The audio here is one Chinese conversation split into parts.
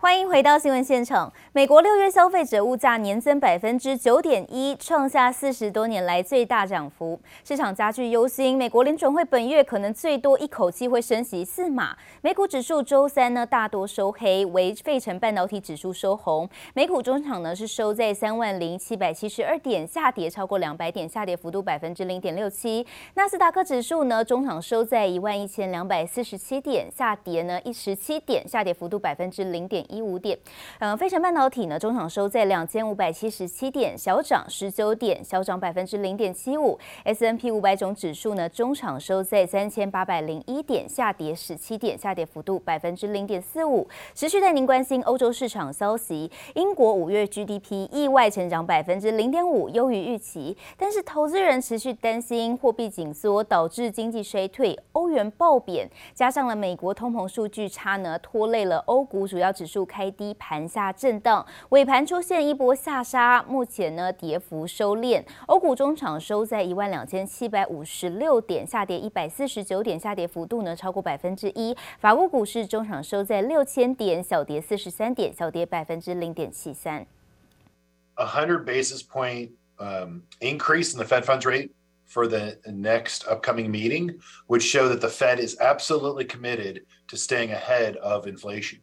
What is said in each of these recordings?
欢迎回到新闻现场。美国六月消费者物价年增百分之九点一，创下四十多年来最大涨幅。市场加剧忧心，美国联准会本月可能最多一口气会升息四码。美股指数周三呢大多收黑，唯费城半导体指数收红。美股中场呢是收在三万零七百七十二点，下跌超过两百点，下跌幅度百分之零点六七。纳斯达克指数呢中场收在一万一千两百四十七点，下跌呢一十七点，下跌幅度百分之零点一五点，嗯，飞城半导体呢，中场收在两千五百七十七点，小涨十九点，小涨百分之零点七五。S&P 五百种指数呢，中场收在三千八百零一点，下跌十七点，下跌幅度百分之零点四五。持续带您关心欧洲市场消息，英国五月 GDP 意外成长百分之零点五，优于预期，但是投资人持续担心货币紧缩导致经济衰退，欧元暴贬，加上了美国通膨数据差呢，拖累了欧股主要指数。开低盘下震荡，尾盘出现一波下杀，目前呢跌幅收敛。欧股中场收在一万两千七百五十六点，下跌一百四十九点，下跌幅度呢超过百分之一。法国股市中场收在六千点，小跌四十三点，小跌百分之零点七三。A hundred basis point um, increase in the Fed funds rate for the next upcoming meeting would show that the Fed is absolutely committed to staying ahead of inflation.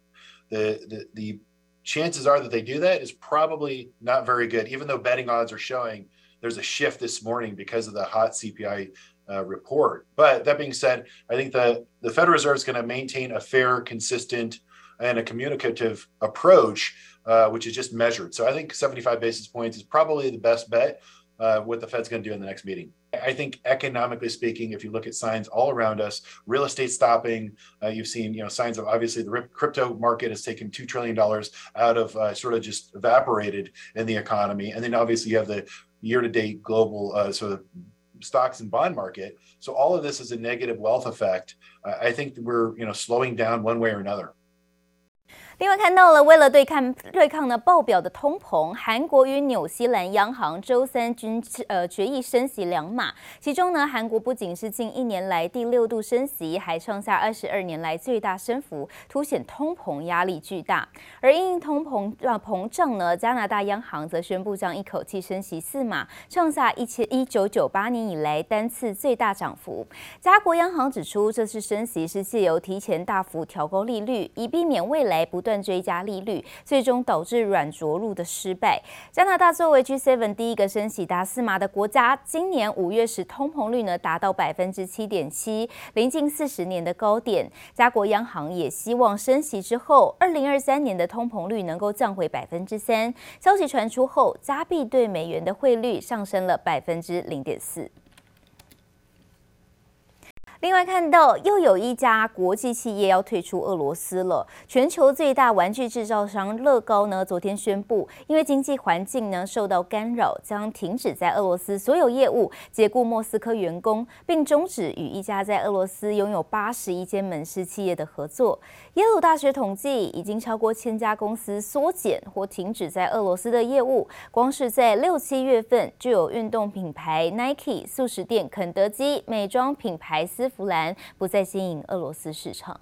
The, the, the chances are that they do that is probably not very good, even though betting odds are showing there's a shift this morning because of the hot CPI uh, report. But that being said, I think the, the Federal Reserve is going to maintain a fair, consistent, and a communicative approach, uh, which is just measured. So I think 75 basis points is probably the best bet uh, what the Fed's going to do in the next meeting. I think economically speaking, if you look at signs all around us, real estate stopping, uh, you've seen you know signs of obviously the crypto market has taken two trillion dollars out of uh, sort of just evaporated in the economy, and then obviously you have the year-to-date global uh, sort of stocks and bond market. So all of this is a negative wealth effect. I think we're you know slowing down one way or another. 另外看到了，为了对抗对抗呢爆表的通膨，韩国与纽西兰央行周三均呃决议升息两码。其中呢，韩国不仅是近一年来第六度升息，还创下二十二年来最大升幅，凸显通膨压力巨大。而因应通膨啊膨胀呢，加拿大央行则宣布将一口气升息四码，创下一千一九九八年以来单次最大涨幅。加国央行指出，这次升息是借由提前大幅调高利率，以避免未来不断追加利率，最终导致软着陆的失败。加拿大作为 G7 第一个升息达四码的国家，今年五月时通膨率呢达到百分之七点七，临近四十年的高点。加国央行也希望升息之后，二零二三年的通膨率能够降回百分之三。消息传出后，加币对美元的汇率上升了百分之零点四。另外看到，又有一家国际企业要退出俄罗斯了。全球最大玩具制造商乐高呢，昨天宣布，因为经济环境呢受到干扰，将停止在俄罗斯所有业务，解雇莫斯科员工，并终止与一家在俄罗斯拥有八十一间门市企业的合作。耶鲁大学统计，已经超过千家公司缩减或停止在俄罗斯的业务。光是在六七月份，就有运动品牌 Nike、速食店肯德基、美妆品牌丝弗兰不再吸引俄罗斯市场。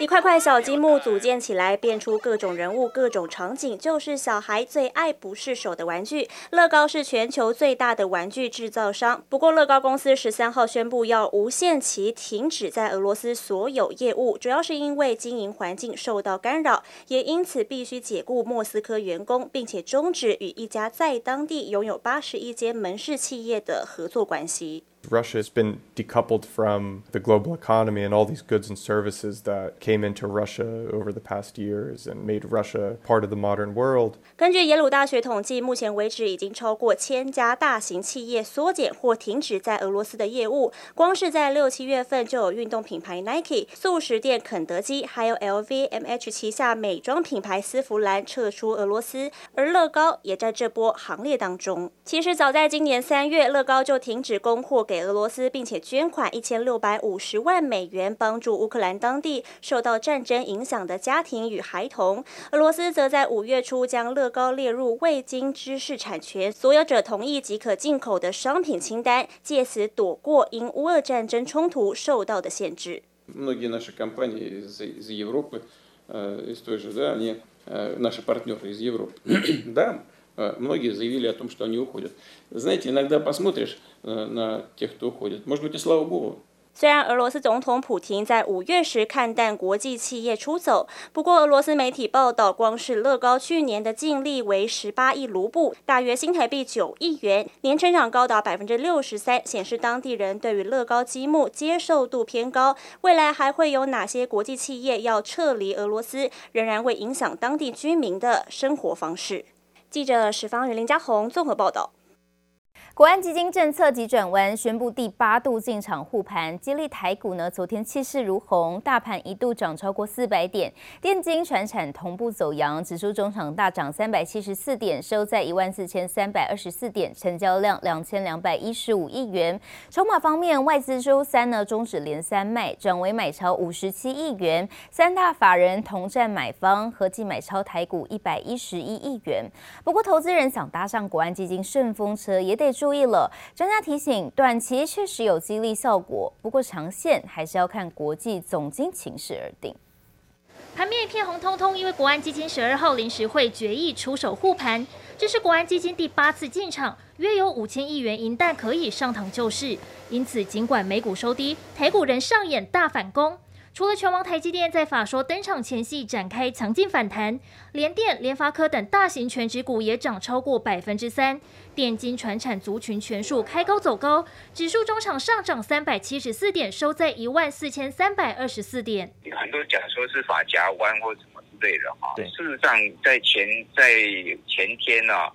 一块块小积木组建起来，变出各种人物、各种场景，就是小孩最爱不释手的玩具。乐高是全球最大的玩具制造商，不过乐高公司十三号宣布要无限期停止在俄罗斯所有业务，主要是因为经营环境受到干扰，也因此必须解雇莫斯科员工，并且终止与一家在当地拥有八十一间门市企业的合作关系。Russia has been decoupled from the global economy and all these goods and services that came into Russia over the past years and made Russia part of the modern world. 根据耶鲁大学统计，目前为止已经超过千家大型企业缩减或停止在俄罗斯的业务。光是在六七月份，就有运动品牌 Nike、速食店肯德基，还有 LVMH 旗下美妆品牌丝芙兰撤出俄罗斯，而乐高也在这波行列当中。其实早在今年三月，乐高就停止供货给俄罗斯，并且捐款一千六百五十万美元帮助乌克兰当地受到战争影响的家庭与孩童。俄罗斯则在五月初将乐高列入未经知识产权所有者同意即可进口的商品清单，借此躲过因乌俄战争冲突受到的限制。 Многие наши компании из, из Европы, из той же, да, они наши партнеры из Европы, да, многие заявили о том, что они уходят. Знаете, иногда посмотришь на тех, кто уходит, может быть, и слава богу, 虽然俄罗斯总统普亭在五月时看淡国际企业出走，不过俄罗斯媒体报道，光是乐高去年的净利为十八亿卢布，大约新台币九亿元，年成长高达百分之六十三，显示当地人对于乐高积木接受度偏高。未来还会有哪些国际企业要撤离俄罗斯，仍然会影响当地居民的生活方式。 记者史芳与、林家宏综合报道。国安基金政策急转弯，宣布第八度进场护盘，激励台股呢。昨天气势如虹，大盘一度涨超过四百点，电金传产同步走扬，指数中场大涨三百七十四点，收在一万四千三百二十四点，成交量两千两百一十五亿元。筹码方面，外资周三呢终止连三卖，转为买超五十七亿元，三大法人同占买方，合计买超台股一百一十一亿元。不过，投资人想搭上国安基金顺风车，也得注。注意了，专家提醒，短期确实有激励效果，不过长线还是要看国际总经情势而定。盘面一片红彤彤，因为国安基金十二号临时会决议出手护盘，这是国安基金第八次进场，约有五千亿元银弹可以上场救市。因此，尽管美股收低，台股仍上演大反攻。除了权王台积电在法说登场前夕展开强劲反弹，联电、联发科等大型权值股也涨超过百分之三，电金传产族群全数开高走高，指数中场上涨三百七十四点，收在一万四千三百二十四点。很多讲说是法夹弯或什么之类的哈，事实上在前在前天呢、啊，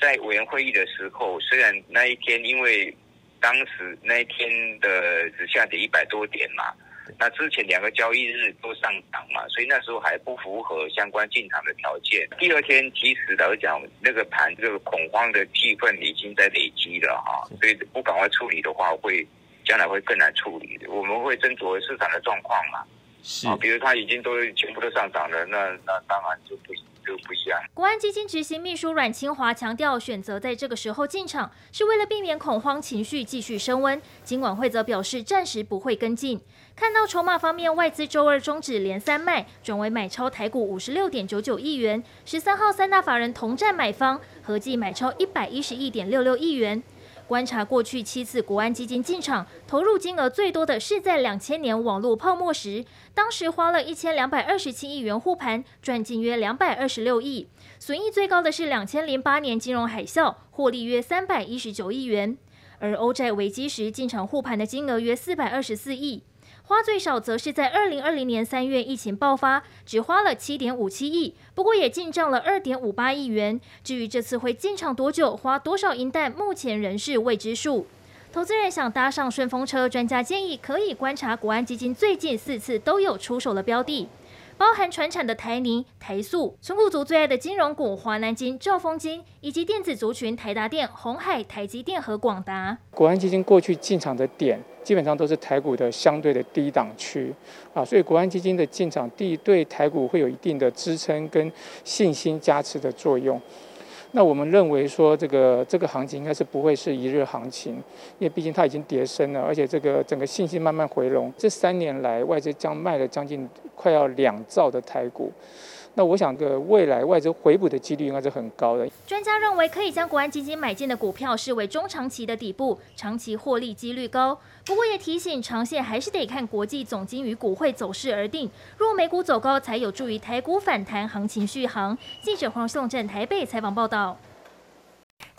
在委员会议的时候，虽然那一天因为当时那一天的只下跌一百多点嘛。那之前两个交易日都上涨嘛，所以那时候还不符合相关进场的条件。第二天其实来讲，那个盘这个恐慌的气氛已经在累积了哈，所以不赶快处理的话，会将来会更难处理。我们会斟酌市场的状况嘛，是啊，比如它已经都全部都上涨了，那那当然就不行。就不一样。国安基金执行秘书阮清华强调，选择在这个时候进场，是为了避免恐慌情绪继续升温。金管会则表示，暂时不会跟进。看到筹码方面，外资周二终止连三卖，转为买超台股五十六点九九亿元。十三号三大法人同占买方，合计买超一百一十一点六六亿元。观察过去七次国安基金进场，投入金额最多的是在两千年网络泡沫时，当时花了一千两百二十七亿元护盘，赚进约两百二十六亿；损益最高的是两千零八年金融海啸，获利约三百一十九亿元。而欧债危机时进场护盘的金额约四百二十四亿。花最少则是在二零二零年三月疫情爆发，只花了七点五七亿，不过也进账了二点五八亿元。至于这次会进场多久、花多少银弹，目前仍是未知数。投资人想搭上顺风车，专家建议可以观察国安基金最近四次都有出手的标的。包含传产的台泥、台塑，存股族最爱的金融股华南金、兆丰金，以及电子族群台达电、红海、台积电和广达。国安基金过去进场的点，基本上都是台股的相对的低档区啊，所以国安基金的进场地对台股会有一定的支撑跟信心加持的作用。那我们认为说，这个这个行情应该是不会是一日行情，因为毕竟它已经跌深了，而且这个整个信心慢慢回笼。这三年来，外资将卖了将近快要两兆的台股。那我想，个未来外资回补的几率应该是很高的。专家认为，可以将国安基金买进的股票视为中长期的底部，长期获利几率高。不过也提醒，长线还是得看国际总金与股汇走势而定。若美股走高，才有助于台股反弹，行情续航。记者黄颂镇台北采访报道。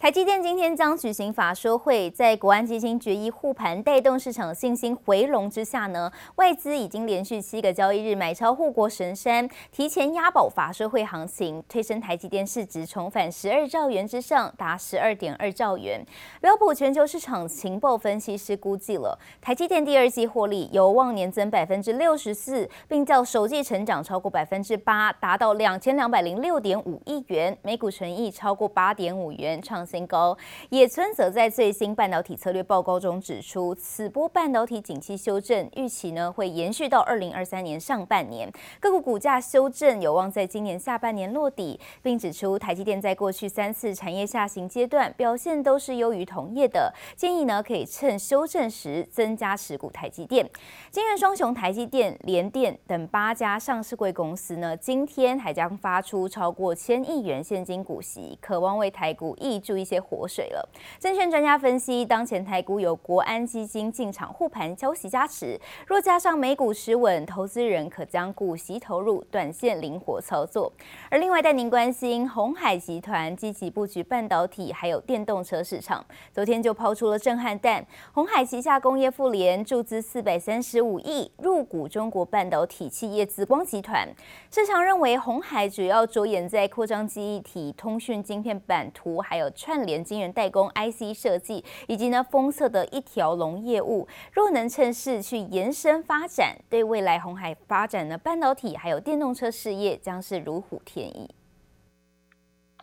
台积电今天将举行法说会，在国安基金决议护盘带动市场信心回笼之下呢，外资已经连续七个交易日买超护国神山，提前押宝法说会行情，推升台积电市值重返十二兆元之上，达十二点二兆元。标普全球市场情报分析师估计了，台积电第二季获利有望年增百分之六十四，并较首季成长超过百分之八，达到两千两百零六点五亿元，每股纯益超过八点五元，创新高。野村则在最新半导体策略报告中指出，此波半导体景气修正预期呢会延续到二零二三年上半年，个股股价修正有望在今年下半年落底，并指出台积电在过去三次产业下行阶段表现都是优于同业的，建议呢可以趁修正时增加持股台积电。金圆双雄台积电、联电等八家上市柜公司呢，今天还将发出超过千亿元现金股息，渴望为台股挹注一些活水了。证券专家分析，当前台股有国安基金进场护盘消息加持，若加上美股持稳，投资人可将股息投入，短线灵活操作。而另外带您关心，鸿海集团积极布局半导体还有电动车市场，昨天就抛出了震撼弹，鸿海旗下工业富联注资四百三十五亿入股中国半导体企业紫光集团。市场认为鸿海主要着眼在扩张记忆体、通讯晶片版图，还有串联晶圆代工 IC 设计，以及呢封测的一条龙业务。若能趁势去延伸发展，对未来红海发展的半导体还有电动车事业将是如虎添翼。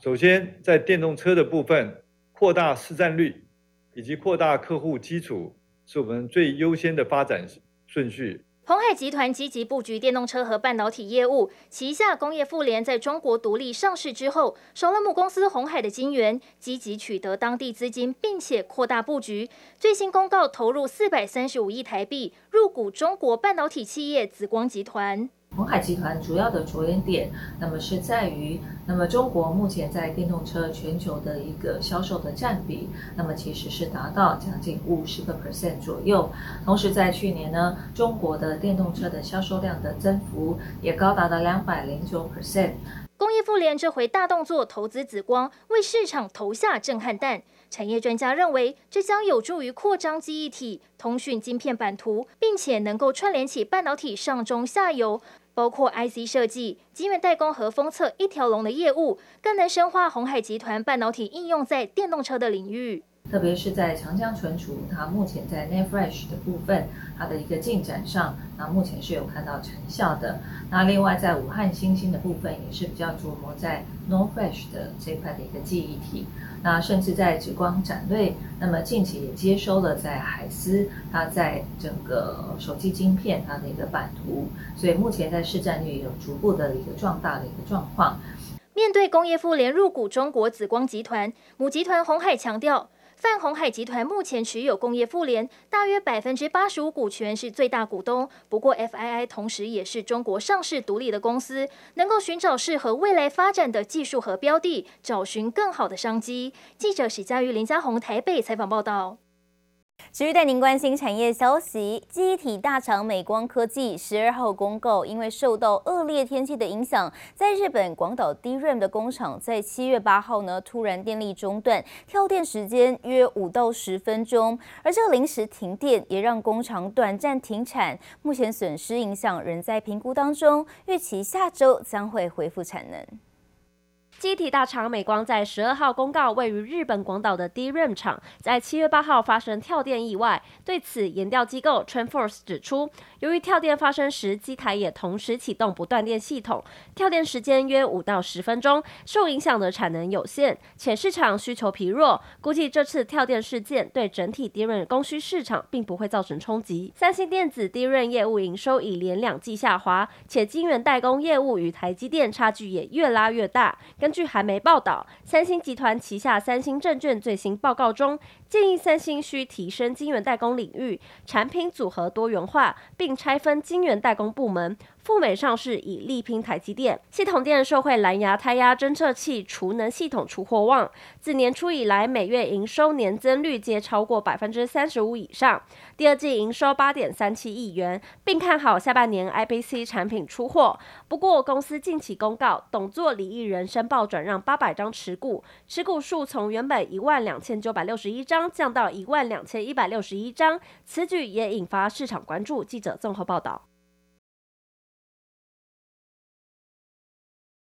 首先，在电动车的部分，扩大市占率以及扩大客户基础，是我们最优先的发展顺序。鸿海集团积极布局电动车和半导体业务，旗下工业富联在中国独立上市之后，首任母公司鸿海的金源积极取得当地资金，并且扩大布局。最新公告投入四百三十五亿台币入股中国半导体企业紫光集团。鸿海集团主要的着眼点，那么是在于，那么中国目前在电动车全球的一个销售的占比，那么其实是达到将近五十个 percent 左右。同时在去年呢，中国的电动车的销售量的增幅也高达了两百零九 percent。工业富联这回大动作投资紫光，为市场投下震撼弹。产业专家认为，这将有助于扩张记忆体、通讯晶片版图，并且能够串联起半导体上中下游。包括 IC 设计、晶圆代工和封测一条龙的业务，更能深化鸿海集团半导体应用在电动车的领域。特别是在长江存储，它目前在 nei flash 的部分，它的一个进展上，那目前是有看到成效的。那另外在武汉新兴的部分，也是比较琢磨在 NOR Flash 的这块的一个记忆体。那甚至在紫光展锐，那么近期也接收了在海思，它在整个手机晶片它的一个版图，所以目前在市占率有逐步的一个壮大的一个状况。面对工业富联入股中国紫光集团，母集团鸿海强调。泛鸿海集团目前持有工业富联大约百分之八十五股权，是最大股东。不过，FII 同时也是中国上市独立的公司，能够寻找适合未来发展的技术和标的，找寻更好的商机。记者史佳瑜、林家宏台北采访报道。持续带您关心产业消息，记忆体大厂美光科技十二号公告，因为受到恶劣天气的影响，在日本广岛 DRAM 的工厂在七月八号呢突然电力中断，跳电时间约五到十分钟，而这个临时停电也让工厂短暂停产，目前损失影响仍在评估当中，预期下周将会恢复产能。机体大厂美光在十二号公告，位于日本广岛的 DRAM 厂在七月八号发生跳电意外。对此，研调机构 TrendForce 指出，由于跳电发生时，机台也同时启动不断电系统，跳电时间约五到十分钟，受影响的产能有限，且市场需求疲弱。估计这次跳电事件对整体 DRAM 供需市场并不会造成冲击。三星电子 DRAM 业务营收已连两季下滑，且晶圆代工业务与台积电差距也越拉越大。据韩媒报道，三星集团旗下三星证券最新报告中，建议三星需提升晶圆代工领域产品组合多元化，并拆分晶圆代工部门。赴美上市以力拼台积电。系统电受惠蓝牙胎压侦测器储能系统出货旺，自年初以来每月营收年增率皆超过百分之三十五以上。第二季营收八点三七亿元，并看好下半年 IPC 产品出货。不过公司近期公告，董座李义仁申报转让八百张持股，持股数从原本一万两千九百六十一张降到一万两千一百六十一张，此举也引发市场关注。记者综合报道。